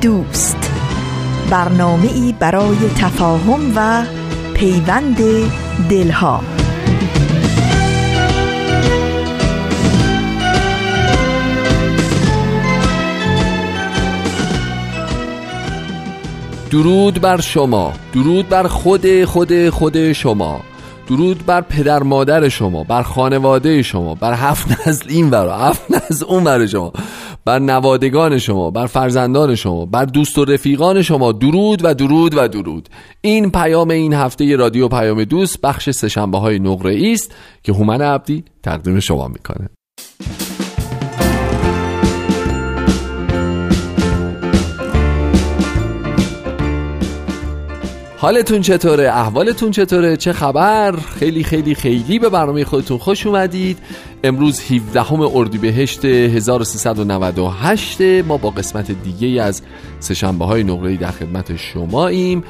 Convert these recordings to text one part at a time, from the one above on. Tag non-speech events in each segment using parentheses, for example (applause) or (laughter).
دوست. برنامه ای برای تفاهم و پیوند دلها. درود بر شما. درود بر خود خود خود شما. درود بر پدر مادر شما بر خانواده شما بر هفت نسل این ور هفت نسل اون ور شما. بر نوادگان شما بر فرزندان شما بر دوست و رفیقان شما. درود و درود و درود. این پیام این هفته رادیو پیام دوست بخش سهشنبه های نقره است که هومن عبدی تقدیم شما می‌کنه. حالتون چطوره؟ احوالتون چطوره؟ چه خبر؟ خیلی خیلی خیلی به برنامه خودتون خوش اومدید امروز 17 اردیبهشت 1398 ما با قسمت دیگه از سشنبه های نقره در خدمت شماییم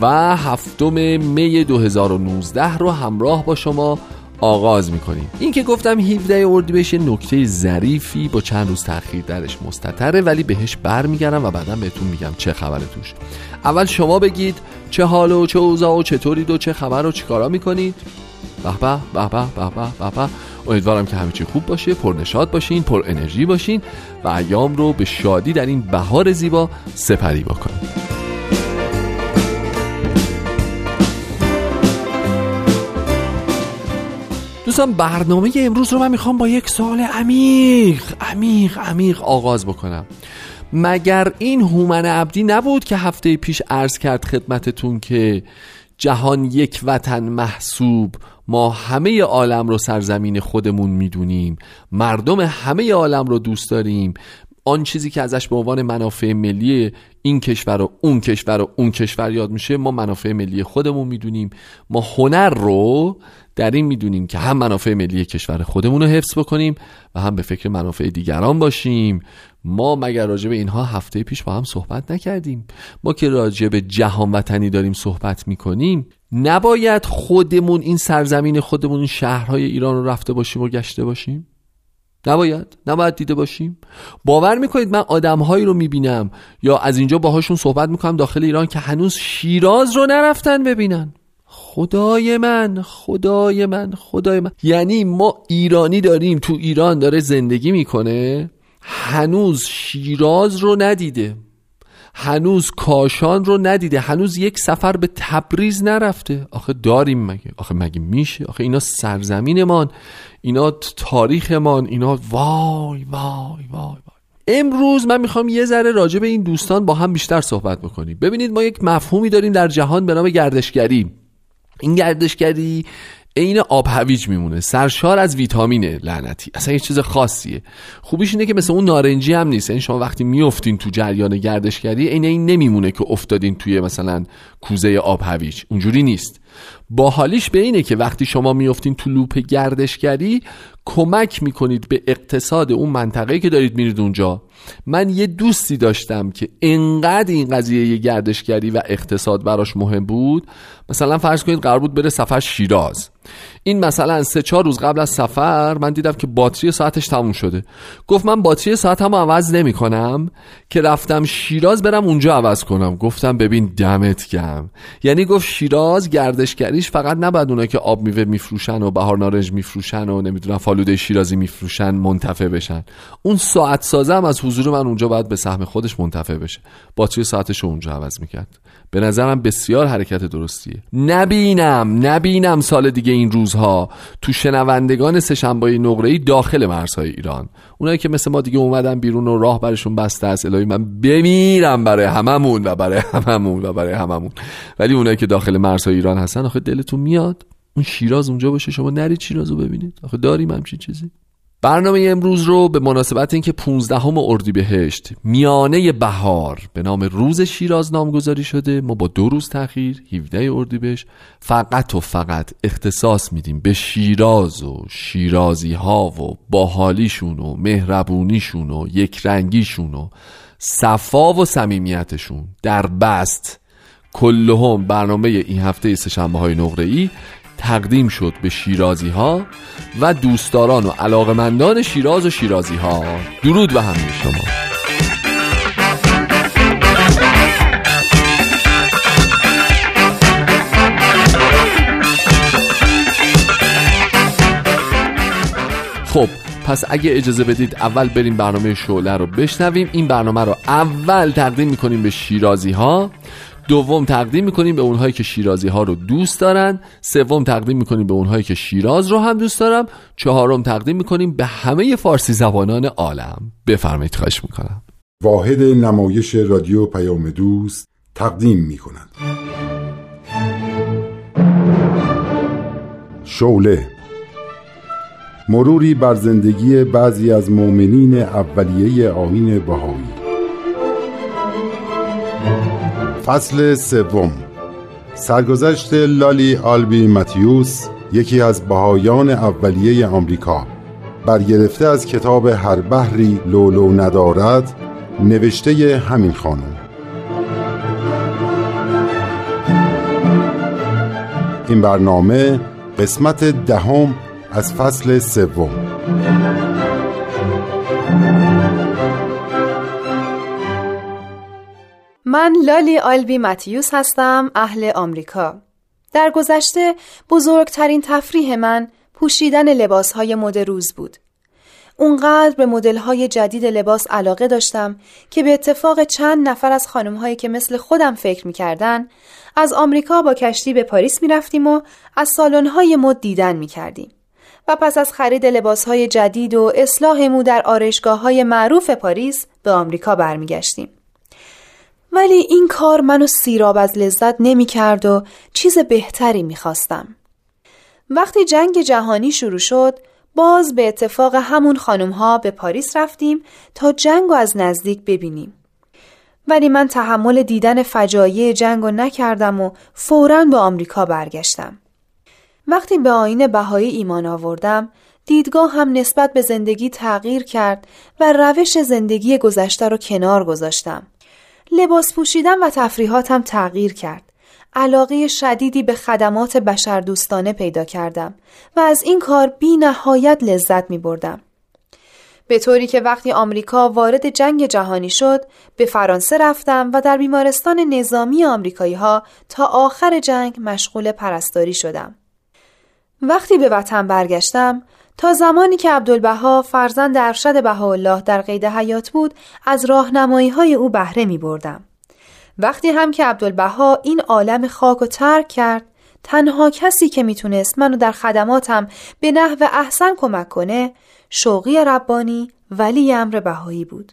و هفتم می 2019 رو همراه با شما آغاز می‌کنیم. این که گفتم 17 اردیبهشت نکته ظریفی با چند روز تاخیر درش مستطره ولی بهش برمیگردم و بعدا بهتون میگم چه خبره توش. اول شما بگید چه حال و چه اوضاع و چطورید و چه خبر و چیکارا می‌کنید. به به به به به به امیدوارم که همه چی خوب باشه پرنشاد باشین پر انرژی باشین و ایام رو به شادی در این بهار زیبا سپری بکنید. دوستان برنامه امروز رو من می‌خوام با یک سوال عمیق عمیق عمیق آغاز بکنم. مگر این هومن عبدی نبود که هفته پیش عرض کرد خدمتتون که جهان یک وطن محسوب ما همه عالم رو سرزمین خودمون می‌دونیم مردم همه عالم رو دوست داریم. آن چیزی که ازش به عنوان منافع ملی این کشور و اون کشور و اون کشور یاد میشه ما منافع ملی خودمون می‌دونیم. ما هنر رو در این می‌دونیم که هم منافع ملی کشور خودمون رو حفظ بکنیم و هم به فکر منافع دیگران باشیم. ما مگر راجع به اینها هفته پیش با هم صحبت نکردیم؟ ما که راجع به جهان وطنی داریم صحبت می‌کنیم. نباید خودمون این سرزمین خودمون این شهرهای ایران رو رفته باشیم و گشته باشیم؟ نباید نباید دیده باشیم. باور می‌کنید من آدمهایی رو می‌بینم یا از اینجا باهاشون صحبت می‌کنم داخل ایران که هنوز شیراز رو نرفتن ببینن. خدای من خدای من خدای من. یعنی ما ایرانی داریم تو ایران داره زندگی می‌کنه هنوز شیراز رو ندیده. هنوز کاشان رو ندیده. هنوز یک سفر به تبریز نرفته. آخه داریم مگه؟ آخه مگه میشه؟ آخه اینا سرزمینمان. اینا تاریخمان اینا وای وای وای امروز من می‌خوام یه ذره راجع به این دوستان با هم بیشتر صحبت بکنیم. ببینید ما یک مفهومی داریم در جهان به نام گردشگری. این گردشگری عین آب هویج میمونه سرشار از ویتامینه لعنتی. اصلا یه چیز خاصیه. خوبیش اینه که مثل اون نارنجی هم نیست. یعنی شما وقتی میافتین تو جریان گردشگری عین این نمیمونه که افتادین توی مثلا کوزه آب هویج. اونجوری نیست. باحالیش به اینه که وقتی شما میافتین تو لوپ گردشگری کمک می‌کنید به اقتصاد اون منطقه که دارید میرید اونجا. من یه دوستی داشتم که انقدر این قضیه گردشگری و اقتصاد براش مهم بود. مثلا فرض کنید قرار بود بره سفر شیراز. این مثلا سه چهار روز قبل از سفر من دیدم که باتری ساعتش تموم شده. گفت من باتری ساعتم عوض نمی کنم که رفتم شیراز برم اونجا عوض کنم. گفتم ببین دمت گم یعنی گفت شیراز گردشگریش فقط نباید اونایی که آب میوه میفروشن و بهار نارنج میفروشن و نمی‌دونم فالوده شیرازی میفروشن منتفع بشن. اون ساعت سازم از حضور من اونجا باید به سهم خودش منتفع بشه. باتری ساعتش رو اونجا عوض می‌کرد؟ به نظرم بسیار حرکت درستیه. نبینم نبینم سال دیگه این روزها تو شنوندگان سهشنبه نقره داخل مرزهای ایران. اونایی که مثل ما دیگه اومدن بیرون و راه برشون بسته است الهی من بمیرم برای هممون و برای هممون و برای هممون. ولی اونایی که داخل مرزهای ایران هستن آخه دلتون میاد اون شیراز اونجا باشه شما نرید شیراز رو ببینید. آخه داریم همچین چیزی. برنامه امروز رو به مناسبت اینکه 15 اردیبهشت میانه بهار به نام روز شیراز نامگذاری شده. ما با دو روز تاخیر 17 اردیبهشت فقط و فقط اختصاص میدیم به شیراز و شیرازی ها و باحالیشون و مهربونیشون و یک رنگیشون و صفا و صمیمیتشون در بست. کلهم برنامه این هفته سهشنبه های نقره تقدیم شد به شیرازی ها و دوستداران و علاقمندان شیراز و شیرازی ها درود به همه شما. خب پس اگه اجازه بدید اول بریم برنامه شعله رو بشنویم. این برنامه رو اول تقدیم می‌کنیم به شیرازی ها دوم تقدیم می‌کنیم به اونهایی که شیرازی ها رو دوست دارن. سوم تقدیم می‌کنیم به اونهایی که شیراز رو هم دوست دارم. چهارم تقدیم می‌کنیم به همه فارسی زبانان عالم. بفرمایید خواهش می‌کنم. واحد نمایش رادیو پیام دوست تقدیم می‌کند. شوله مروری بر زندگی بعضی از مؤمنین اولیه آین بهایی. فصل سوم. سرگذشت لالی آلبی ماتیوس یکی از بهایان اولیه آمریکا برگرفته از کتاب هر بحری لولو ندارد نوشته همین خانم. این برنامه قسمت دهم از فصل سوم. من لالی آلبی متیوس هستم اهل آمریکا. در گذشته بزرگترین تفریح من پوشیدن لباس های مد روز بود. اونقدر به مدل های جدید لباس علاقه داشتم که به اتفاق چند نفر از خانم هایی که مثل خودم فکر می‌کردن از آمریکا با کشتی به پاریس می رفتیم و از سالن های مد دیدن می کردیم. و پس از خرید لباس های جدید و اصلاح مو در آرشگاه های معروف پاریس به آمریکا برمیگشتیم. ولی این کار منو سیراب از لذت نمی کرد و چیز بهتری می خواستم. وقتی جنگ جهانی شروع شد باز به اتفاق همون خانم ها به پاریس رفتیم تا جنگ و از نزدیک ببینیم. ولی من تحمل دیدن فجایع جنگ و نکردم و فوراً به آمریکا برگشتم. وقتی به آین بهایی ایمان آوردم دیدگاه هم نسبت به زندگی تغییر کرد و روش زندگی گذشته رو کنار گذاشتم. لباس پوشیدن و تفریحاتم تغییر کرد. علاقه شدیدی به خدمات بشردوستانه پیدا کردم و از این کار بی نهایت لذت می بردم. به طوری که وقتی آمریکا وارد جنگ جهانی شد به فرانسه رفتم و در بیمارستان نظامی آمریکایی ها تا آخر جنگ مشغول پرستاری شدم. وقتی به وطن برگشتم تا زمانی که عبدالبها فرزند ارشد بهاءالله در قید حیات بود از راهنمایی های او بهره می بردم. وقتی هم که عبدالبها این عالم خاک و ترک کرد تنها کسی که می‌تونست منو در خدماتم به نحو احسن کمک کنه شوقی ربانی ولی امر بهایی بود.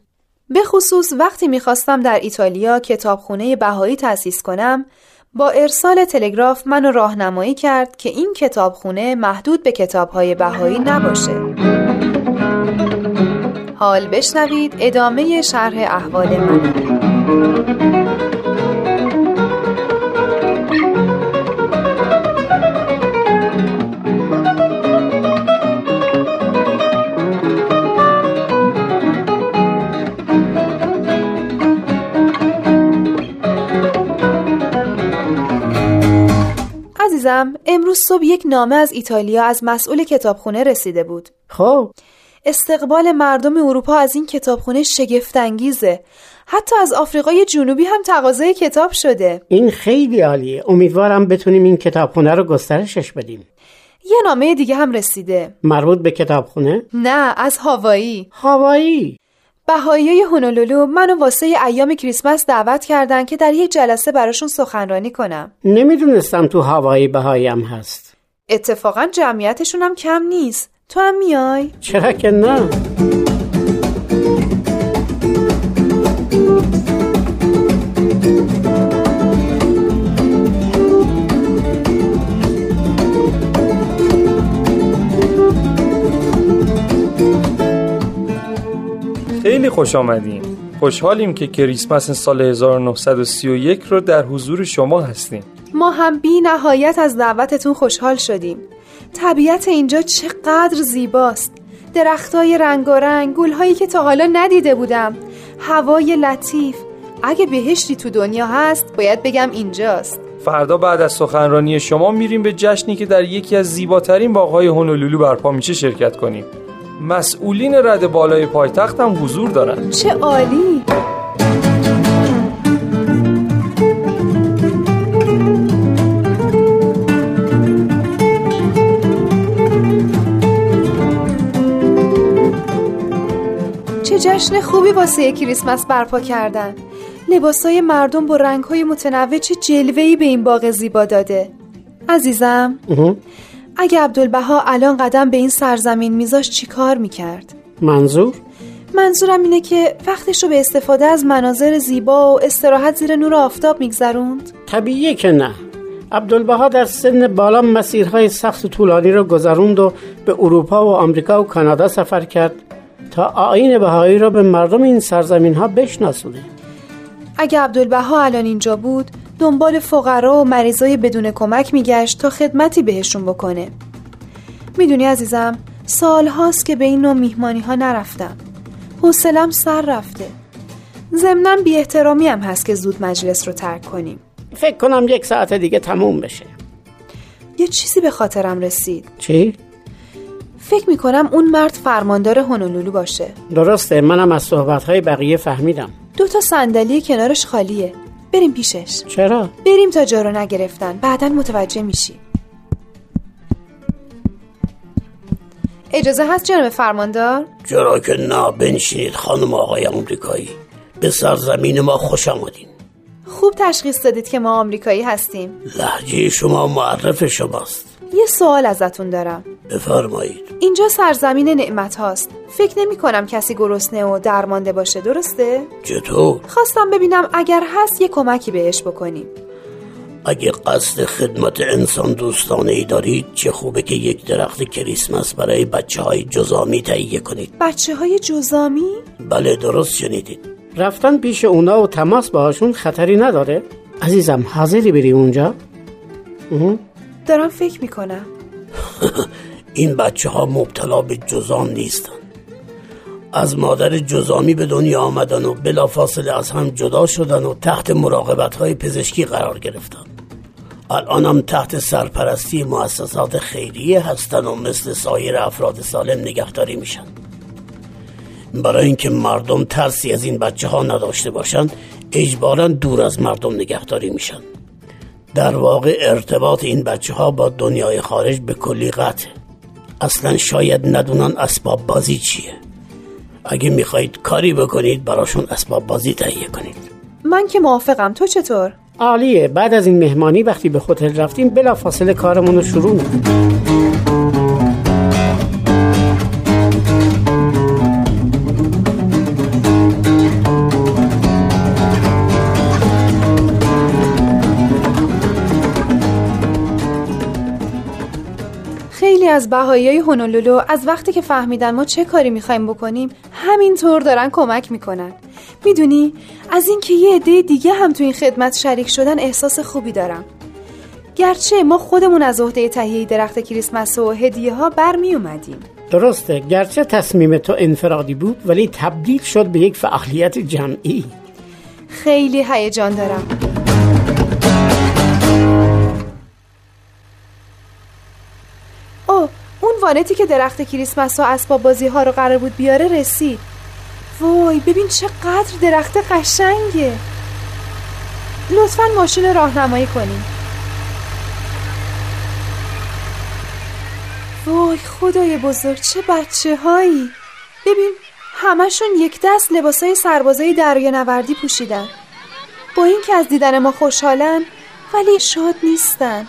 به خصوص وقتی می‌خواستم در ایتالیا کتابخونه بهایی تأسیس کنم با ارسال تلگراف منو راهنمایی کرد که این کتابخونه محدود به کتابهای بهایی نباشه. حال بشنوید ادامه شرح احوال من. امروز صبح یک نامه از ایتالیا از مسئول کتابخونه رسیده بود. خب. استقبال مردم اروپا از این کتابخونه شگفت انگیزه حتی از آفریقای جنوبی هم تقاضای کتاب شده. این خیلی عالیه. امیدوارم بتونیم این کتابخونه رو گسترشش بدیم. یه نامه دیگه هم رسیده. مربوط به کتابخونه؟ نه از هاوایی. هاوایی. بهایی هونولولو منو واسه ایام کریسمس دعوت کردن که در یک جلسه براشون سخنرانی کنم. نمی‌دونستم تو هوایی بهاییم هست. اتفاقا جمعیتشون هم کم نیست. تو هم میای؟ چرا که نه؟ خوش آمدین. خوشحالیم که کریسمس سال 1931 رو در حضور شما هستیم. ما هم بی نهایت از دعوتتون خوشحال شدیم. طبیعت اینجا چقدر زیباست. درختای رنگارنگ گلهایی که تا حالا ندیده بودم. هوای لطیف. اگه بهشتی تو دنیا هست باید بگم اینجاست. فردا بعد از سخنرانی شما میریم به جشنی که در یکی از زیباترین باغهای هونولولو برپا میشه شرکت کنیم. مسئولین رد بالای پایتخت هم حضور دارن. چه عالی. چه جشن خوبی واسه کریسمس برپا کردن. لباسای مردم با رنگهای متنوع چه جلوهی به این باغ زیبا داده. عزیزم. اگه عبدالبها الان قدم به این سرزمین میذاش چی کار می‌کرد؟ منظور؟ منظورم اینه که وقتش رو به استفاده از مناظر زیبا و استراحت زیر نور آفتاب میگذروند طبیعیه که نه عبدالبها در سن بالا مسیرهای سخت و طولانی رو گذروند و به اروپا و آمریکا و کانادا سفر کرد تا آین بهایی را به مردم این سرزمین ها بشناسونه اگه عبدالبها الان اینجا بود دنبال فقرا و مریضای بدون کمک میگشت تا خدمتی بهشون بکنه. می‌دونی عزیزم سال هاست که به این نوع میهمانی ها نرفتم. حوصلم سر رفته. ضمنا بی احترامی هم هست که زود مجلس رو ترک کنیم. فکر کنم یک ساعت دیگه تموم بشه. یه چیزی به خاطرم رسید. چی؟ فکر می‌کنم اون مرد فرماندار هونولولو باشه. درسته منم از صحبتهای بقیه فهمیدم. دو تا صندلی کنارش خالیه. بریم پیشش. چرا؟ بریم تا جا رو نگرفتن. بعدا متوجه میشی. اجازه هست جناب فرماندار؟ چرا که نه بنشینید خانم آقای آمریکایی. به سرزمین ما خوش آمدین. خوب تشخیص دادید که ما آمریکایی هستیم. لحجه شما معرف شماست. یه سوال ازتون دارم بفرمایید اینجا سرزمین نعمت هاست فکر نمی کنم کسی گرسنه و درمانده باشه درسته؟ چطور؟ خواستم ببینم اگر هست یه کمکی بهش بکنیم اگه قصد خدمت انسان دوستانه ای دارید چه خوبه که یک درخت کریسمس برای بچه های جزامی تهیه کنید بچه های جزامی؟ بله درست شنیدید رفتن پیش اونا و تماس باهاشون خطری نداره؟ عزیزم حاضری بری اونجا؟ دارم فکر می‌کنم. (laughs) این بچه ها مبتلا به جزام نیستن. از مادر جزامی به دنیا آمدن و بلافاصله از هم جدا شدن و تحت مراقبت های پزشکی قرار گرفتن. الانم تحت سرپرستی مؤسسات خیریه هستن و مثل سایر افراد سالم نگهداری میشن. برای اینکه مردم ترسی از این بچه ها نداشته باشند اجبارا دور از مردم نگهداری میشن. در واقع ارتباط این بچه ها با دنیای خارج به کلی قطعه اصلا شاید ندونن اسباب بازی چیه. اگه می‌خواید کاری بکنید براشون اسباب بازی تهیه کنید. من که موافقم. تو چطور؟ عالیه. بعد از این مهمانی وقتی به هتل رفتیم بلا فاصله کارمون رو شروع می‌کنیم از بهایی هونولولو از وقتی که فهمیدن ما چه کاری می‌خوایم بکنیم همینطور دارن کمک می‌کنن. می‌دونی؟ از اینکه یه عده دیگه هم تو این خدمت شریک شدن احساس خوبی دارم. گرچه ما خودمون از عهده تهیه درخت کریسمس و هدیه ها برمی اومدیم درسته. گرچه تصمیم تو انفرادی بود ولی تبدیل شد به یک فعالیت جمعی. خیلی هیجان دارم. اون وانتی که درخت کریسمس و اسباب بازی ها رو قرار بود بیاره رسید. وای ببین چقدر درخت قشنگه. لطفا ماشین راهنمایی کنیم وای خدای بزرگ چه بچه هایی ببین همشون یک دست لباسای سربازای دریا نوردی پوشیدن. با اینکه از دیدن ما خوشحالن ولی شاد نیستن.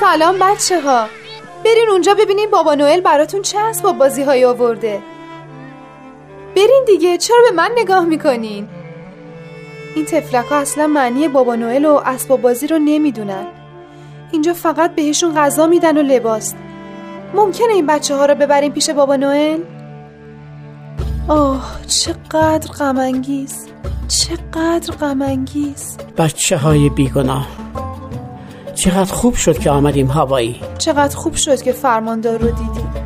سلام بچه ها برین اونجا ببینین بابا نوئل براتون چه اسباب بازی های آورده. برین دیگه چرا به من نگاه می‌کنین؟ این تفلک ها اصلا معنی بابا نوئل و اسباب بازی رو نمی‌دونن. اینجا فقط بهشون غذا میدن و لباس. ممکنه این بچه ها رو ببریم پیش بابا نوئل؟ آه چقدر غمانگیز. چقدر غمانگیز. بچه های بیگناه. چقدر خوب شد که آمدیم هوایی چقدر خوب شد که فرماندار رو دیدیم.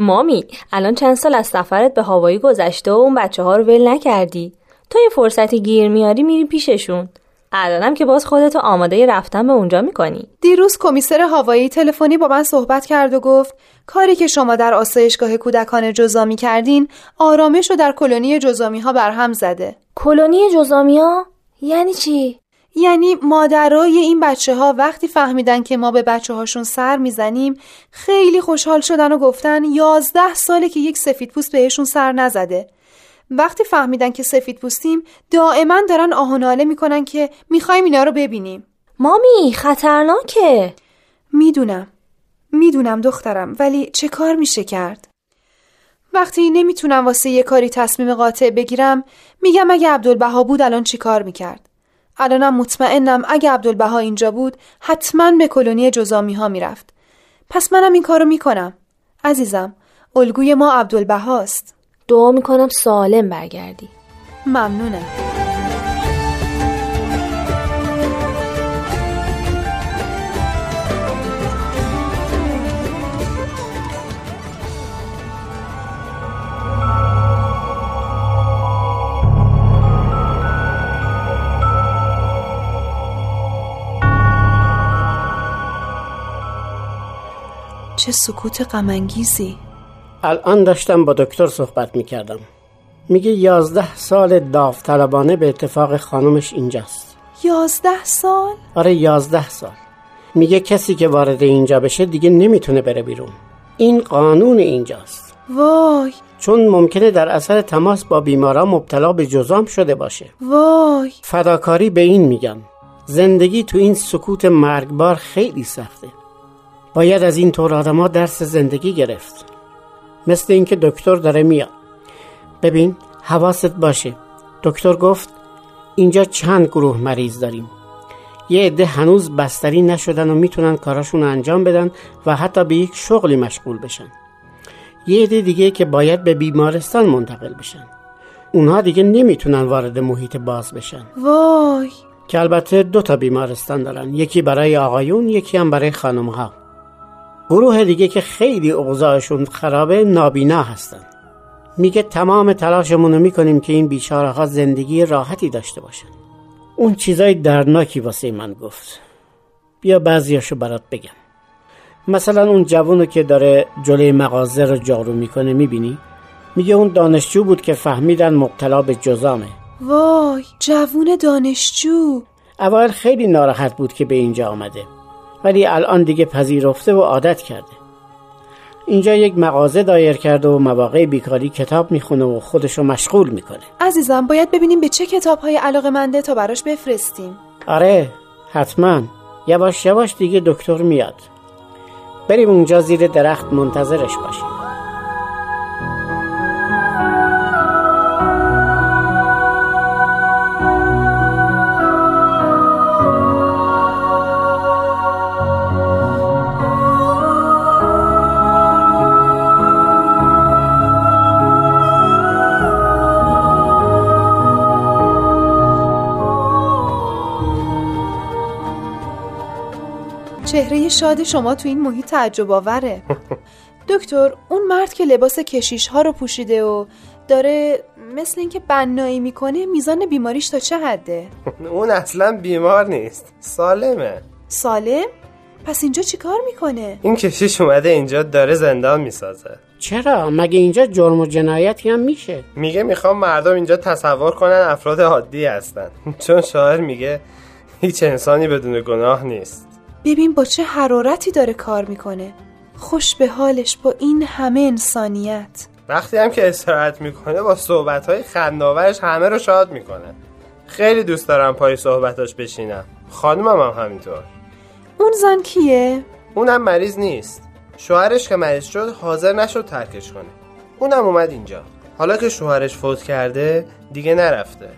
مامی الان چند سال از سفرت به هوایی گذشته و اون بچه ها رو ول نکردی؟ تو یه فرصتی گیر میاری میری پیششون. الانم که باز خودتو آماده رفتن به اونجا می‌کنی. دیروز کمیسر هوایی تلفنی با من صحبت کرد و گفت کاری که شما در آسایشگاه کودکان جزامی کردین آرامش رو در کلونی جزامی ها برهم زده. کلونی جزامی ها یعنی چی؟ یعنی مادرای این بچه ها وقتی فهمیدن که ما به بچه هاشون سر می‌زنیم خیلی خوشحال شدن و گفتن یازده ساله که یک سفید پوست بهشون سر نزده. وقتی فهمیدن که سفید پوستیم دائما دارن آهناله می‌کنن که می‌خوایم اینا رو ببینیم. مامی خطرناکه. می‌دونم. می‌دونم دخترم ولی چه کار میشه کرد؟ وقتی نمی‌تونم واسه یه کاری تصمیم قاطع بگیرم میگم اگه عبدالبها بود الان چی کار می‌کرد؟ الانم مطمئنم اگه عبدالبها اینجا بود حتما به کلونی جزامی ها می‌رفت. پس منم این کارو می‌کنم. عزیزم الگوی ما عبدالبهاست. دعا می‌کنم سالم برگردی. ممنونم. چه سکوت غمانگیزی. الان داشتم با دکتر صحبت می‌کردم. میگه یازده سال داوطلبانه به اتفاق خانمش اینجاست. یازده سال؟ آره یازده سال. میگه کسی که وارد اینجا بشه دیگه نمی‌تونه بره بیرون. این قانون اینجاست. وای. چون ممکنه در اثر تماس با بیماران مبتلا به جزام شده باشه. وای. فداکاری به این میگم زندگی تو این سکوت مرگبار خیلی سخته. باید از این طور آدم درس زندگی گرفت. مثل اینکه دکتر داره میاد. ببین حواست باشه. دکتر گفت اینجا چند گروه مریض داریم. یه عده هنوز بستری نشدن و می‌تونن کاراشون انجام بدن و حتی به یک شغلی مشغول بشن. یه عده دیگه که باید به بیمارستان منتقل بشن. اونها دیگه نمی‌تونن وارد محیط باز بشن. وای. که البته دو تا بیمارستان دارن. یکی برای آقایون یکی هم برای خانمها. گروه دیگه که خیلی اوضاعشون خرابه نابینا هستن. میگه تمام تلاشمون رو می‌کنیم که این بیچاره ها زندگی راحتی داشته باشن. اون چیزای درناکی واسه من گفت. بیا بعضیاشو برات بگم. مثلا اون جوونو که داره جلوی مغازه رو جارو می‌کنه می‌بینی؟ میگه اون دانشجو بود که فهمیدن مبتلا به جزامه. وای جوون دانشجو. اول خیلی ناراحت بود که به اینجا آمده. ولی الان دیگه پذیرفته و عادت کرده. اینجا یک مغازه دایر کرده و مواقع بیکاری کتاب می‌خونه و خودشو مشغول می‌کنه. عزیزم باید ببینیم به چه کتاب های علاقه منده تا براش بفرستیم. آره حتما. یواش یواش دیگه دکتر میاد. بریم اونجا زیر درخت منتظرش باشیم. چهره شاد شما تو این محیط تعجب آوره دکتر اون مرد که لباس کشیش ها رو پوشیده و داره مثل اینکه بنایی می‌کنه میزان بیماریش تا چه حده؟ اون اصلا بیمار نیست. سالمه. سالم؟ پس اینجا چیکار می‌کنه؟ این کشیش اومده اینجا داره زندان می‌سازه. چرا؟ مگه اینجا جرم و جنایتی هم میشه؟ میگه می‌خوام مردم اینجا تصور کنن افراد عادی هستن. چون شاعر میگه هیچ انسانی بدون گناه نیست. ببین با چه حرارتی داره کار می‌کنه. خوش به حالش با این همه انسانیت. وقتی هم که استراحت می‌کنه با صحبتهای خنداورش همه رو شاد می‌کنه. خیلی دوست دارم پای صحبتاش بشینم. خانمم هم همینطور. اون زن کیه؟ اونم مریض نیست. شوهرش که مریض شد حاضر نشد ترکش کنه. اونم اومد اینجا. حالا که شوهرش فوت کرده دیگه نرفته.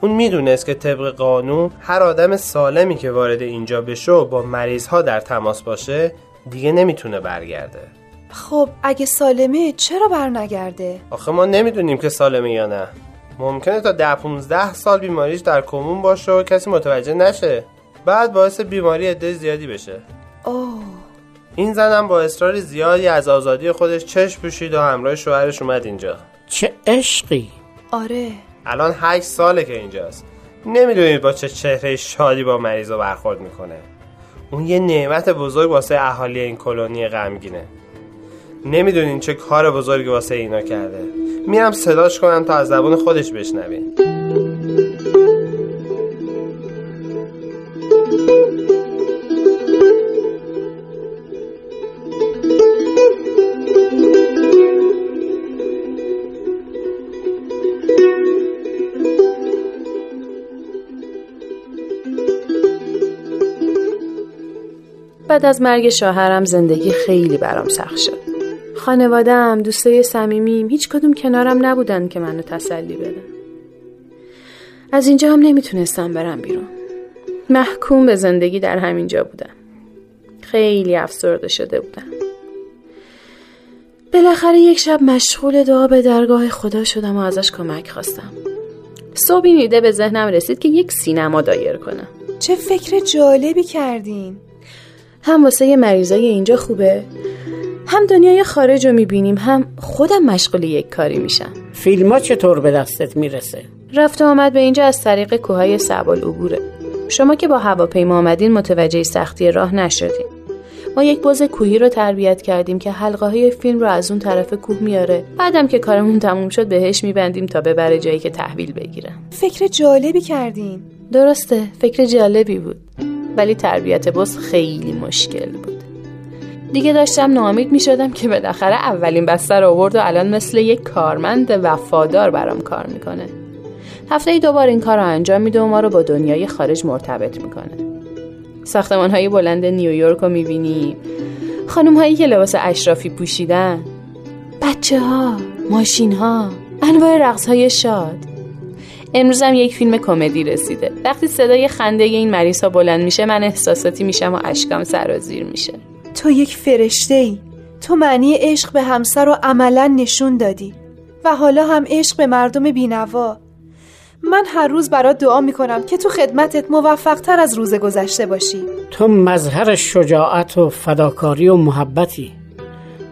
اون می‌دونست که طبق قانون هر آدم سالمی که وارد اینجا بشه و با مریض ها در تماس باشه دیگه نمی‌تونه برگرده. خب اگه سالمه چرا برنگرده؟ آخه ما نمی‌دونیم که سالمه یا نه. ممکنه تا ده 15 سال بیماریش در کمون باشه و کسی متوجه نشه. بعد باعث بیماری عده زیادی بشه. اوه. این زنم با اصرار زیادی از آزادی خودش چشم پوشید و همراه شوهرش اومد اینجا. چه عشقی. آره. الان هشت ساله که اینجاست. نمی‌دونید با چه چهره شادی با مریض رو برخورد می‌کنه. اون یه نعمت بزرگ واسه اهالی این کلونی غمگینه. نمی‌دونین چه کار بزرگی واسه اینا کرده. میرم صداش کنم تا از زبون خودش بشنوین بعد از مرگ شوهرم زندگی خیلی برام سخت شد. خانوادم دوستای صمیمیم هیچ کدوم کنارم نبودن که منو تسلی بدن. از اینجا هم نمی‌تونستم برم بیرون. محکوم به زندگی در همینجا بودم. خیلی افسرده شده بودم. بالاخره یک شب مشغول دعا به درگاه خدا شدم و ازش کمک خواستم. صبح این به ذهنم رسید که یک سینما دایر کنم. چه فکر جالبی کردین. هم واسه مریضای اینجا خوبه؟ هم دنیای خارج رو می‌بینیم هم خودم مشغول یک کاری میشم. فیلم ها چطور به دستت می‌رسه؟ رفت و آمد به اینجا از طریق کوههای سبال عبوره شما که با هواپیما آمدین متوجه سختی راه نشدین. ما یک بز کوهی رو تربیت کردیم که حلقه های فیلم رو از اون طرف کوه میاره بعدم که کارمون تموم شد بهش میبندیم تا ببره جایی که تحویل بگیره فکر جالبی کردین. درسته فکر جالبی بود. ولی تربیت بز خیلی مشکل بود. دیگه داشتم ناامید می شدم که بالاخره اولین بستر آورد و الان مثل یک کارمند وفادار برام کار می‌کنه. هفته دوبار این کار رو انجام میده و ما رو با دنیای خارج مرتبط می‌کنه. ساختمان های بلند نیویورک رو می‌بینیم. خانم هایی که لباس اشرافی پوشیدن. بچه ها ماشین ها انواع رقص های شاد. امروز هم یک فیلم کمدی رسیده. وقتی صدای خنده این مریض ها بلند میشه من احساساتی میشم و اشکام سرازیر میشه. تو یک فرشته ای تو معنی عشق به همسر رو عملا نشون دادی. و حالا هم عشق به مردم بینوا. من هر روز برات دعا می‌کنم که تو خدمتت موفق تر از روز گذشته باشی. تو مظهر شجاعت و فداکاری و محبتی.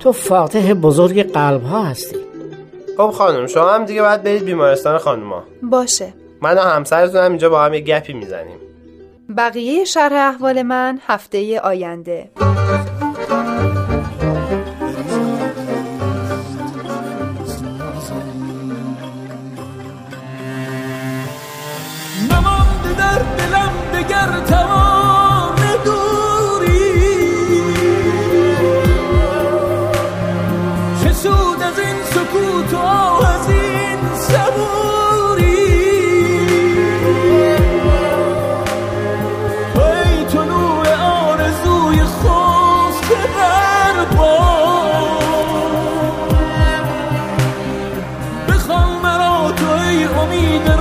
تو فاتح بزرگ قلب ها هستی. خب خانم شما هم دیگه باید برید بیمارستان خانوما. باشه. من و همسرتون هم اینجا با هم یه گپی می‌زنیم. بقیه شرح احوال من هفته آینده. ای امید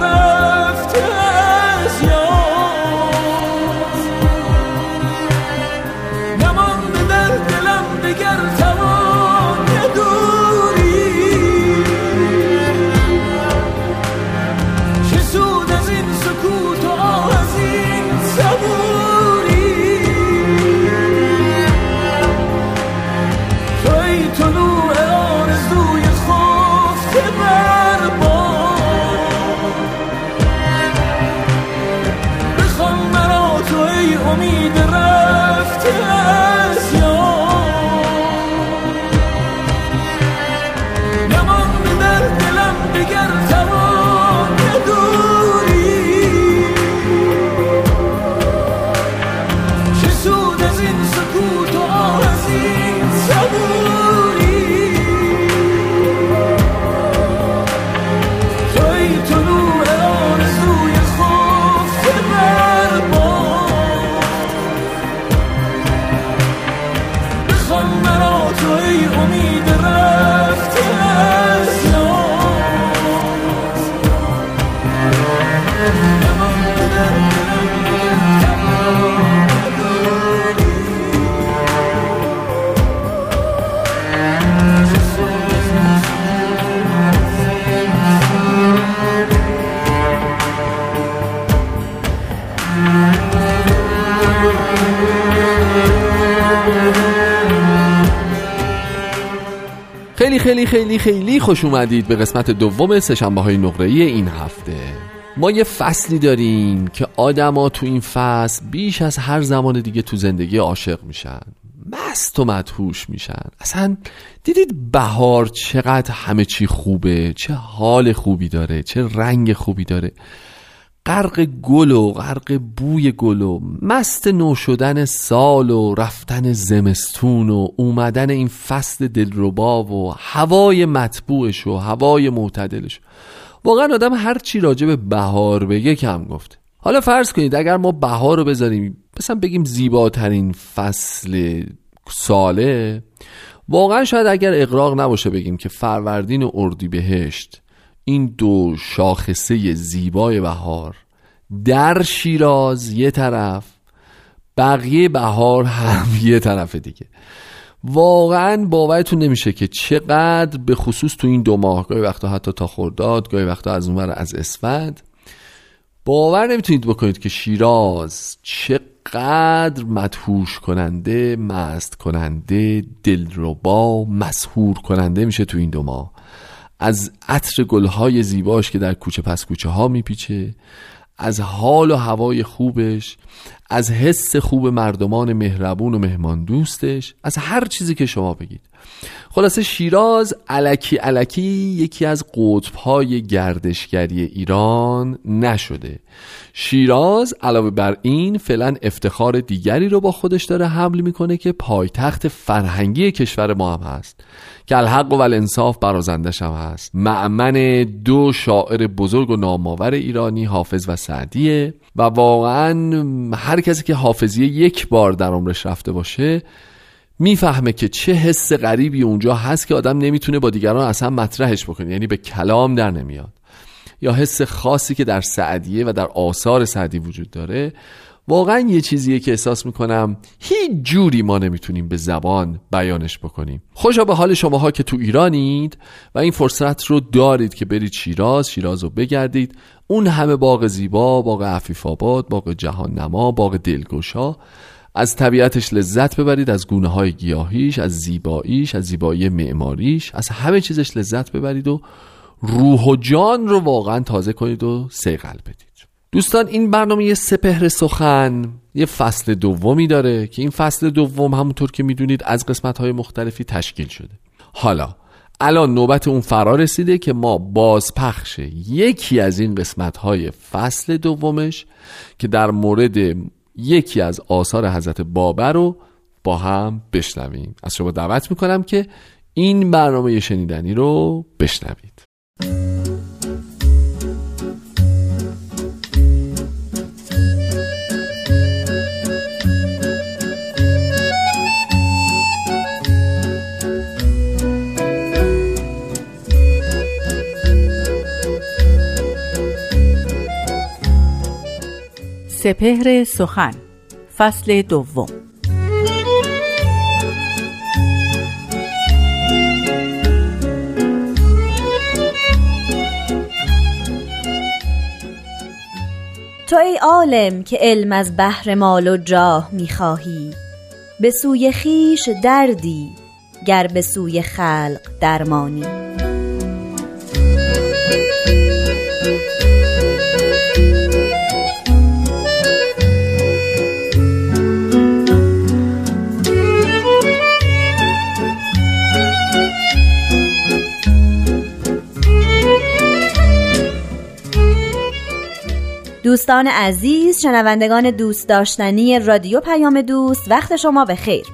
خیلی خیلی خیلی خوش اومدید به قسمت دوم سشنبه های نقره‌ای این هفته. ما یه فصلی داریم که آدما تو این فصل بیش از هر زمان دیگه تو زندگی عاشق میشن. مست و مدهوش میشن. اصلا دیدید بهار چقدر همه چی خوبه؟ چه حال خوبی داره؟ چه رنگ خوبی داره؟ غرق گل و غرق بوی گل و مست نو شدن سال و رفتن زمستون و اومدن این فصل دلربا و هوای مطبوعش و هوای معتدلش. واقعا آدم هر چی راجع به بهار بگه کم گفته حالا فرض کنید اگر ما بهار رو بذاریم مثلا بگیم زیباترین فصل ساله واقعا شاید اگر اقراق نباشه بگیم که فروردین و اردیبهشت این دو شاخصه زیبای بهار در شیراز یه طرف بقیه بهار هم (laughs) یه طرف دیگه. واقعا باورتون نمیشه که چقدر به خصوص تو این دو ماه گاهی وقتا حتی تا خرداد گاهی وقتا از اونور از اسفند باور نمی‌تونید بکنید که شیراز چقدر مدهوش کننده مست کننده دلربا مسهور کننده میشه تو این دو ماه. از عطر گلهای زیباش که در کوچه پس کوچه ها میپیچه از حال و هوای خوبش از حس خوب مردمان مهربون و مهمان دوستش از هر چیزی که شما بگید. خلاصه شیراز علکی علکی یکی از قطبهای گردشگری ایران نشده. شیراز علاوه بر این فعلا افتخار دیگری رو با خودش داره حمل می‌کنه که پایتخت فرهنگی کشور ما هم هست که الحق و الانصاف برازندش هم هست. معمن دو شاعر بزرگ و نامآور ایرانی حافظ و سعدیه و واقعا هر کسی که حافظیه یک بار در عمرش رفته باشه می‌فهمه که چه حس غریبی اونجا هست که آدم نمی‌تونه با دیگران اصلا مطرحش بکنه. یعنی به کلام در نمیاد. یا حس خاصی که در سعدیه و در آثار سعدی وجود داره. واقعا یه چیزیه که احساس می‌کنم هیچ جوری ما نمی‌تونیم به زبان بیانش بکنیم. خوشا به حال شماها که تو ایرانید و این فرصت رو دارید که برید شیراز شیراز رو بگردید. اون همه باغ زیبا باغ عفیف آباد باغ جهان نما باغ دلگوشا از طبیعتش لذت ببرید از گونه های گیاهیش از زیباییش از زیبایی معماریش از همه چیزش لذت ببرید و روح و جان رو واقعا تازه کنید و سیقل بدید. دوستان این برنامه یه سپهر سخن یه فصل دومی داره که این فصل دوم همونطور که می‌دونید از قسمت های مختلفی تشکیل شده. حالا الان نوبت اون فرا رسیده که ما بازپخش یکی از این قسمت های فصل دومش که در مورد یکی از آثار حضرت بابر رو با هم بشنویم. از شما دعوت می‌کنم که این برنامه شنیدنی رو بشنوید. سپهر سخن فصل دوم. تو ای عالم که علم از بحر مال و جاه می‌خواهی به سوی خیش دردی گر به سوی خلق درمانی. دوستان عزیز شنوندگان دوست داشتنی رادیو پیام دوست وقت شما به خیر.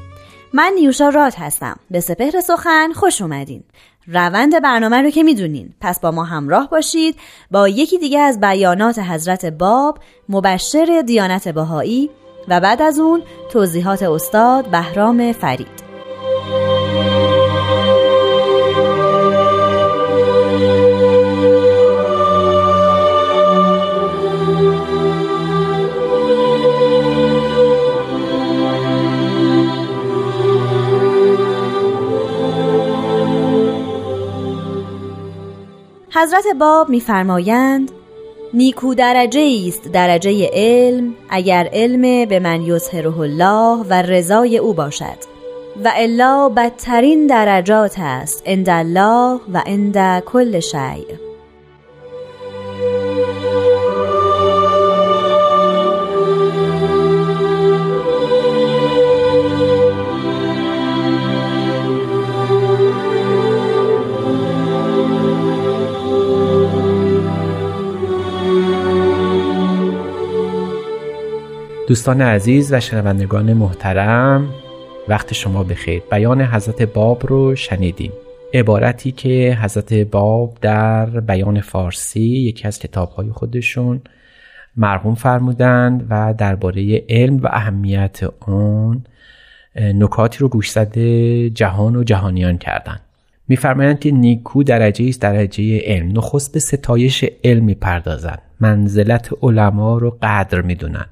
من نیوشا راد هستم. به سپهر سخن خوش اومدین. روند برنامه رو که می‌دونین. پس با ما همراه باشید. با یکی دیگه از بیانات حضرت باب مبشر دیانت بهایی و بعد از اون توضیحات استاد بهرام فرید. حضرت باب میفرمایند نیکو درجه است درجه علم اگر علم به من یظهره الله و رضای او باشد. و الا بدترین درجات است عند الله و عند کل شیء. دوستان عزیز و شنوندگان محترم وقت شما بخیر. بیان حضرت باب رو شنیدیم. عبارتی که حضرت باب در بیان فارسی یکی از کتابهای خودشون مرحوم فرمودند و درباره علم و اهمیت آن نکاتی رو گوشزد جهان و جهانیان کردند میفرمایند که نیکو درجه است درجه علم. نخست به ستایش علم می‌پردازند. منزلت علما رو قدر می‌دونند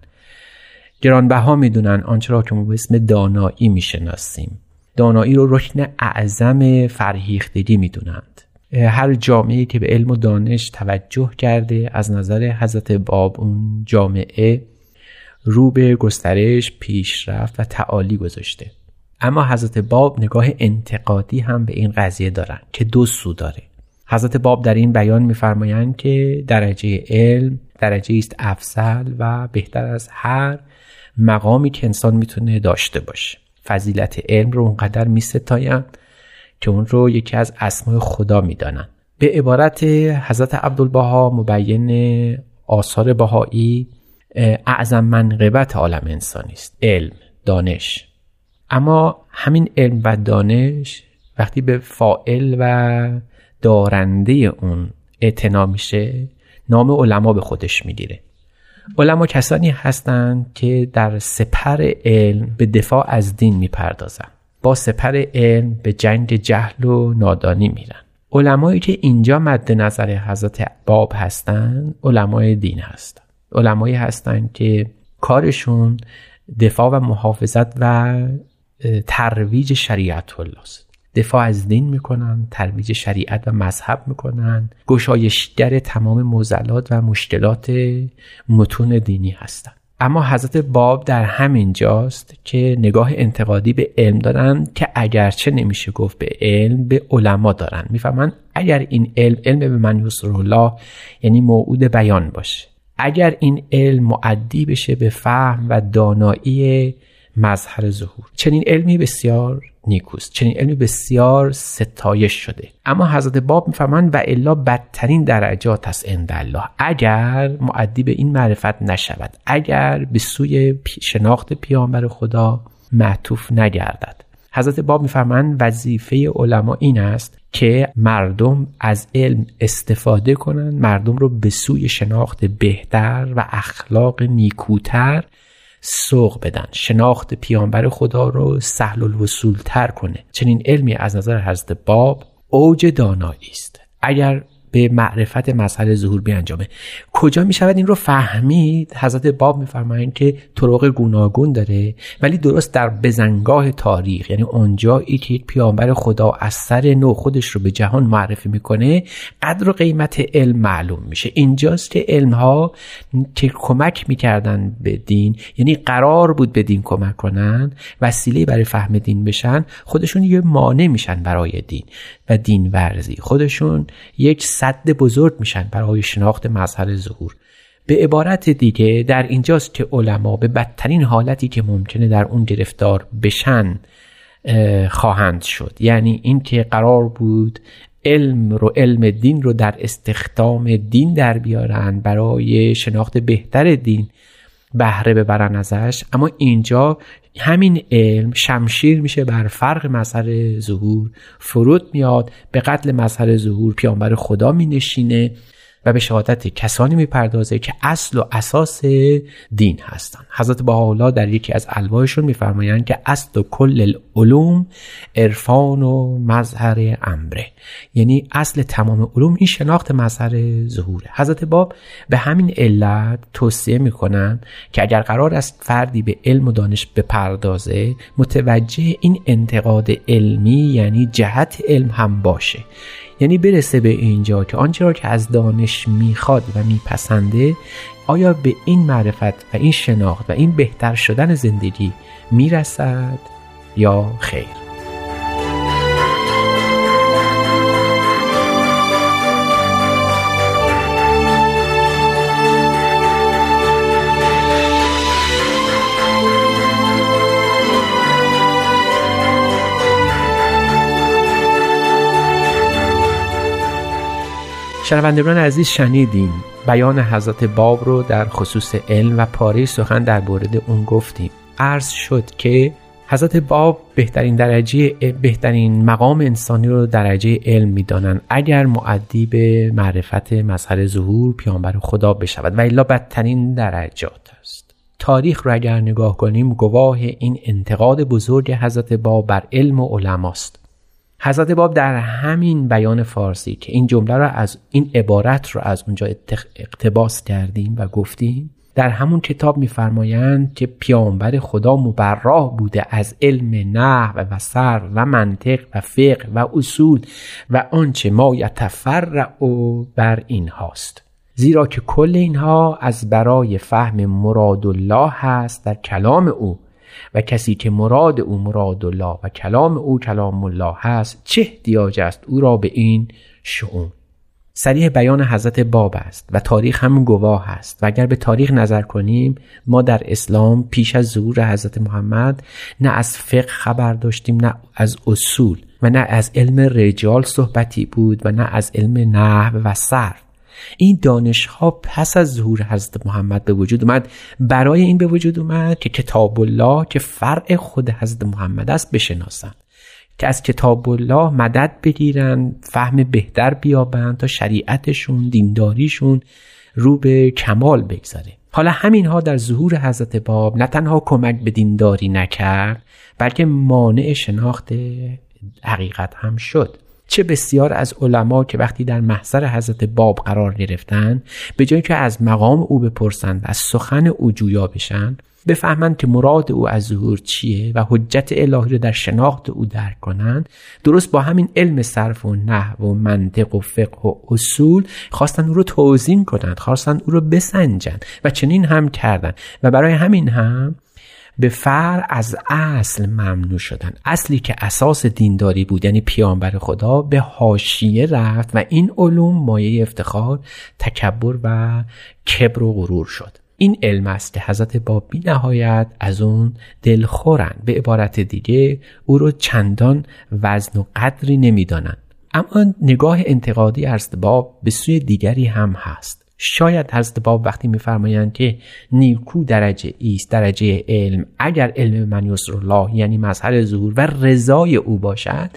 گرانبها می‌دونن آنچه را که ما به اسم دانایی می‌شناسیم. دانایی رو رکن اعظم فرهیختگی می‌دونند. هر جامعه که به علم و دانش توجه کرده از نظر حضرت باب اون جامعه رو به گسترش پیشرفت و تعالی گذاشته. اما حضرت باب نگاه انتقادی هم به این قضیه دارن که دو سو داره. حضرت باب در این بیان میفرمایند که درجه علم درجه است افضل و بهتر از هر مقامی که انسان می‌تونه داشته باشه. فضیلت علم رو اونقدر میستاین که اون رو یکی از اسمای خدا می‌دانن به عبارت حضرت عبدالبها مبین آثار بهایی اعظم منقبت عالم انسانی است. علم دانش. اما همین علم و دانش وقتی به فائل و دارنده اون اعتنا میشه نام علما به خودش می‌گیره. علما کسانی هستند که در سپر علم به دفاع از دین می‌پردازند با سپر علم به جنگ جهل و نادانی میرن. علمایی که اینجا مد نظر حضرت باب هستند علمای دین هستند. علمایی هستند که کارشون دفاع و محافظت و ترویج شریعت الله است. دفاع از دین می‌کنن ترویج شریعت و مذهب می‌کنن. گشایشگر تمام موزلات و مشکلات متون دینی هستند اما حضرت باب در همین جاست که نگاه انتقادی به علم دارن که اگرچه نمیشه گفت به علم به علما دارن. می‌فهمن اگر این علم علم به من الله یعنی موعود بیان باشه. اگر این علم معدی بشه به فهم و دانایی مظهر ظهور. چنین علمی بسیار نیکوست. چنین علمی بسیار ستایش شده. اما حضرت باب میفرمایند و الا بدترین درجات است الله. اگر معدی به این معرفت نشود اگر به سوی شناخت پیامبر خدا معطوف نگردد. حضرت باب میفرمایند وظیفه علما این است که مردم از علم استفاده کنند مردم رو به سوی شناخت بهتر و اخلاق نیکوتر سوق بدن. شناخت پیامبر خدا رو سهل الوصول تر کنه. چنین علمی از نظر حضرت باب اوج دانایی است. اگر به معرفت مسئله ظهور بیانجامه. کجا می شود این رو فهمید؟ حضرت باب میفرمایند که طرق گوناگون داره ولی درست در بزنگاه تاریخ یعنی اونجایی که پیامبر خدا از سر نو خودش رو به جهان معرفی می‌کنه قدر و قیمت علم معلوم میشه. اینجاست که علم ها که کمک می‌کردن به دین یعنی قرار بود به دین کمک کنن وسیله برای فهم دین بشن خودشون یه مانع میشن برای دین. و دین ورزی خودشون یک صد بزرگ میشن برای شناخت مظهر ظهور. به عبارت دیگه در اینجاست که علما به بدترین حالتی که ممکنه در اون گرفتار بشن خواهند شد. یعنی اینکه قرار بود علم رو علم دین رو در استخدام دین در بیارن برای شناخت بهتر دین بهره ببرن ازش. اما اینجا همین علم شمشیر میشه بر فرق مظهر ظهور. فرود میاد به قتل مظهر ظهور پیامبر خدا مینشینه. و به شهادت کسانی می‌پردازه که اصل و اساس دین هستند حضرت بهاءالله در یکی از الواحشون میفرمایند که اصل و کل العلوم عرفان و مظهر امره. یعنی اصل تمام علوم این شناخت مظهر ظهوره. حضرت باب به همین علت توصیه می‌کنن که اگر قرار است فردی به علم و دانش بپردازه متوجه این انتقاد علمی یعنی جهت علم هم باشه. یعنی برسه به اینجا که آنچه را که از دانش می‌خواد و میپسنده آیا به این معرفت و این شناخت و این بهتر شدن زندگی می‌رسد یا خیر؟ شنوندگان عزیز شنیدیم بیان حضرت باب رو در خصوص علم و پاره سخن در مورد اون گفتیم. عرض شد که حضرت باب بهترین درجه بهترین مقام انسانی رو درجه علم می‌دانند اگر معدی به معرفت مظهر ظهور پیامبر خدا بشود. و الا بدترین درجات است. تاریخ رو اگر نگاه کنیم گواه این انتقاد بزرگ حضرت باب بر علم و علماست. حضرت باب در همین بیان فارسی که این جمله را از این عبارت رو از اونجا اقتباس کردیم و گفتیم در همون کتاب میفرمایند که پیامبر خدا مبراه بوده از علم نحو و صرف و منطق و فقه و اصول و آنچه ما یتفرع بر این هاست زیرا که کل اینها از برای فهم مراد الله هست در کلام او و کسی که مراد او مراد الله و کلام او کلام الله هست چه احتیاج است او را به این شعون؟ سریح بیان حضرت باب است و تاریخ هم گواه است و اگر به تاریخ نظر کنیم ما در اسلام پیش از ظهور حضرت محمد نه از فقه خبر داشتیم نه از اصول و نه از علم رجال صحبتی بود و نه از علم نحو و صرف. این دانش ها پس از ظهور حضرت محمد به وجود اومد. برای این به وجود اومد که کتاب الله که فرع خود حضرت محمد است بشناسند. که از کتاب الله مدد بگیرن فهم بهتر بیابند تا شریعتشون دینداریشون رو به کمال بگذاره. حالا همین ها در ظهور حضرت باب نه تنها کمک به دینداری نکرد بلکه مانع شناخت حقیقت هم شد. چه بسیار از علما که وقتی در محضر حضرت باب قرار گرفتن به جایی که از مقام او بپرسند و از سخن او جویا بشن بفهمند که مراد او از ظهور چیه و حجت الهی رو در شناخت او درک کنند. درست با همین علم صرف و نحو و منطق و فقه و اصول خواستن او رو توضیح کنند خواستن او رو بسنجند و چنین هم کردند. و برای همین هم به فر از اصل ممنوع شدن. اصلی که اساس دینداری بود یعنی پیامبر خدا به حاشیه رفت و این علوم مایه افتخار تکبر و کبر و غرور شد. این علم است که حضرت باب بی نهایت از اون دلخورن. به عبارت دیگه او رو چندان وزن و قدری نمی‌دانند. اما نگاه انتقادی حضرت باب به سوی دیگری هم هست. شاید حضرت باب وقتی میفرمایند که نیکو درجه ایست درجه علم اگر علم من یسر الله یعنی مظهر ظهور و رضای او باشد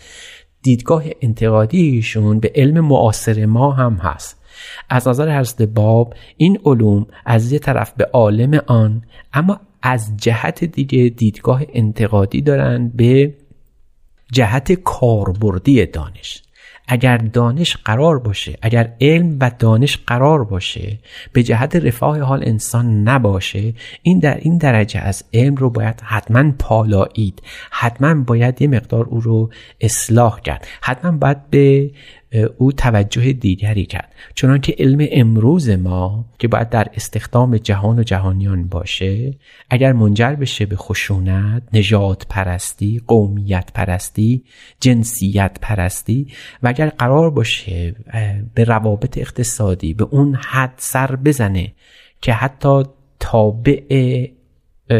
دیدگاه انتقادیشون به علم معاصر ما هم هست. از نظر حضرت باب این علوم از یه طرف به عالم آن اما از جهت دیگه دیدگاه انتقادی دارند به جهت کاربردی دانش. اگر دانش قرار باشه اگر علم و دانش قرار باشه به جهت رفاه حال انسان نباشه این در این درجه از علم رو باید حتما پالایید. حتما باید یه مقدار او رو اصلاح کرد. حتما باید به او توجه دیگری کرد. چنانکه علم امروز ما که باید در استخدام جهان و جهانیان باشه اگر منجر بشه به خشونت نجات پرستی قومیت پرستی جنسیت پرستی و اگر قرار باشه به روابط اقتصادی به اون حد سر بزنه که حتی تابع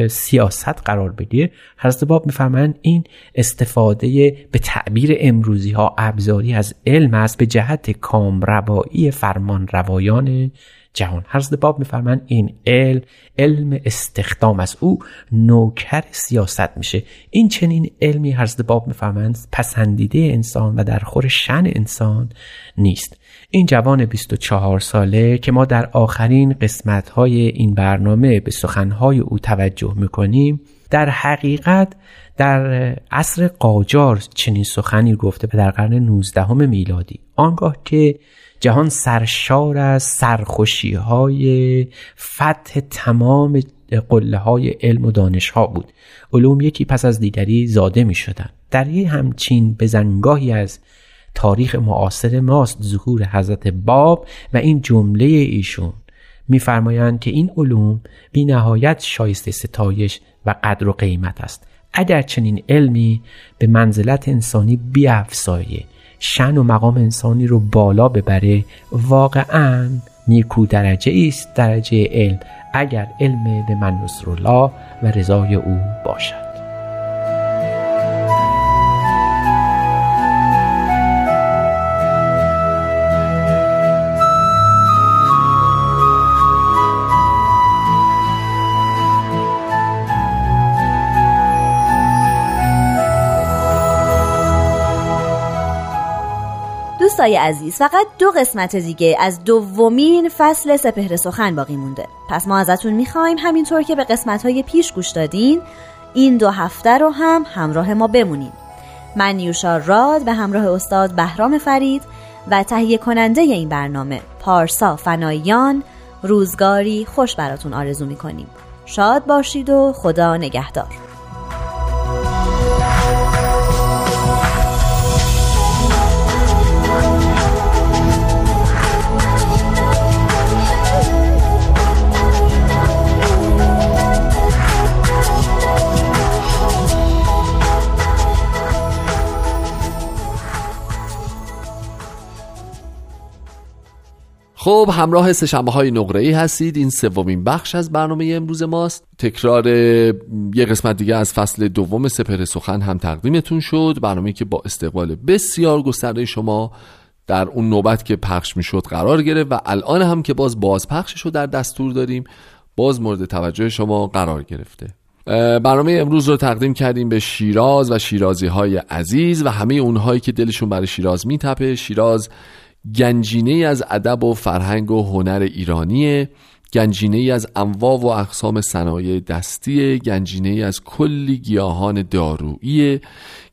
سیاست قرار بگیره. حضرت باب میفرمایند این استفاده به تعبیر امروزی ها ابزاری از علم است به جهت کام روایی فرمان روایان جهان. حضرت باب میفرمایند این علم علم استخدام از او نوکر سیاست میشه. این چنین علمی حضرت باب میفرمایند پسندیده انسان و در خور شن انسان نیست. این جوان 24 ساله که ما در آخرین قسمت های این برنامه به سخنهای او توجه می‌کنیم در حقیقت در عصر قاجار چنین سخنی گفته در قرن 19 میلادی. آنگاه که جهان سرشار از سرخوشی های فتح تمام قله های علم و دانش ها بود. علوم یکی پس از دیگری زاده می شدن در یه همچین بزنگاهی از تاریخ معاصر ماست ظهور حضرت باب و این جمله ایشون. میفرمایند که این علوم بی نهایت شایسته ستایش و قدر و قیمت است. اگر چنین علمی به منزلت انسانی بیافزایه شن و مقام انسانی رو بالا ببره واقعا نیکو درجه است درجه علم اگر علم به من الله و رضای او باشد. دوستای عزیز فقط دو قسمت دیگه از دومین فصل سپهر سخن باقی مونده. پس ما ازتون می‌خوایم همینطور که به قسمت های پیش گوش دادین این دو هفته رو هم همراه ما بمونین من نیوشا راد به همراه استاد بهرام فرید و تهیه کننده این برنامه پارسا فنایان روزگاری خوش براتون آرزو می‌کنیم. شاد باشید و خدا نگهدار. خب همراه سشنبه های نقره ای هستید. این سومین بخش از برنامه امروز ماست. تکرار یه قسمت دیگه از فصل دوم سپر سخن هم تقدیمتون شد. برنامه که با استقبال بسیار گسترده شما در اون نوبت که پخش می‌شد قرار گرفت و الان هم که باز باز پخشش رو در دستور داریم باز مورد توجه شما قرار گرفته. برنامه امروز رو تقدیم کردیم به شیراز و شیرازی های عزیز و همه اونهایی که دلشون برای شیراز میتپه. شیراز گنجینه از ادب و فرهنگ و هنر ایرانیه گنجینه از انواع و اقسام صنایع دستی گنجینه از کلی گیاهان دارویی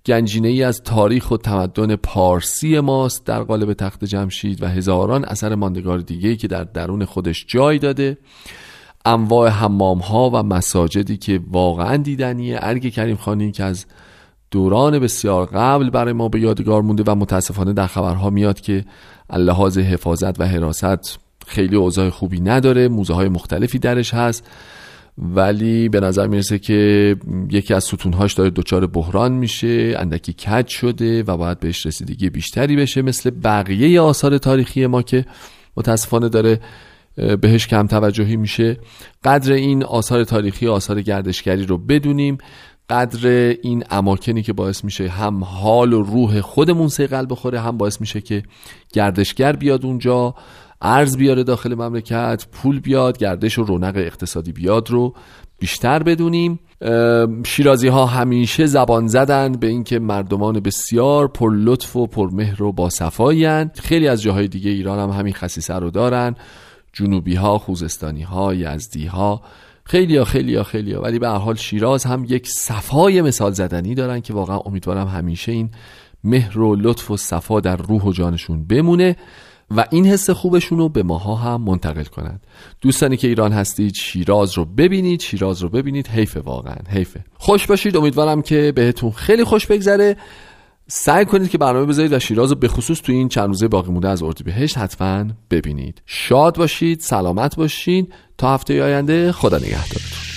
گنجینه از تاریخ و تمدن پارسی ماست در قالب تخت جمشید و هزاران اثر ماندگار دیگه که در درون خودش جای داده. انواع حمام ها و مساجدی که واقعا دیدنیه. ارگ کریم خانی که از دوران بسیار قبل برای ما به یادگار مونده و متاسفانه در خبرها میاد که اللحاظ حفاظت و حراست خیلی اوضاع خوبی نداره موزه های مختلفی درش هست. ولی به نظر می‌رسه که یکی از ستونهاش داره دچار بحران میشه اندکی کج شده و باید بهش رسیدگی بیشتری بشه مثل بقیه آثار تاریخی ما که متاسفانه داره بهش کم توجهی میشه. قدر این آثار تاریخی آثار گردشگری رو بدونیم. قدر این اماکنی که باعث میشه هم حال و روح خودمون سیقل بخوره هم باعث میشه که گردشگر بیاد اونجا ارز بیاره داخل مملکت پول بیاد گردش و رونق اقتصادی بیاد رو بیشتر بدونیم. شیرازی ها همیشه زبان زدن به اینکه مردمان بسیار پر لطف و پر مهر و با خیلی از جاهای دیگه ایران هم همین خصیصه رو دارن. جنوبی ها خوزستانی ها یزدی ها خیلی ها خیلی ها خیلی ها. ولی به هر حال شیراز هم یک صفای مثال زدنی دارن که واقعا امیدوارم همیشه این مهر و لطف و صفا در روح و جانشون بمونه و این حس خوبشون رو به ماها هم منتقل کنند دوستانی که ایران هستید شیراز رو ببینید شیراز رو ببینید. حیف واقعا حیفه. خوش باشید. امیدوارم که بهتون خیلی خوش بگذره. سعی کنید که برنامه بذارید و شیراز رو به خصوص توی این چند روزه باقی مونده از اردیبهشت حتما ببینید. شاد باشید سلامت باشید. تا هفته آینده خدا نگهدارتون.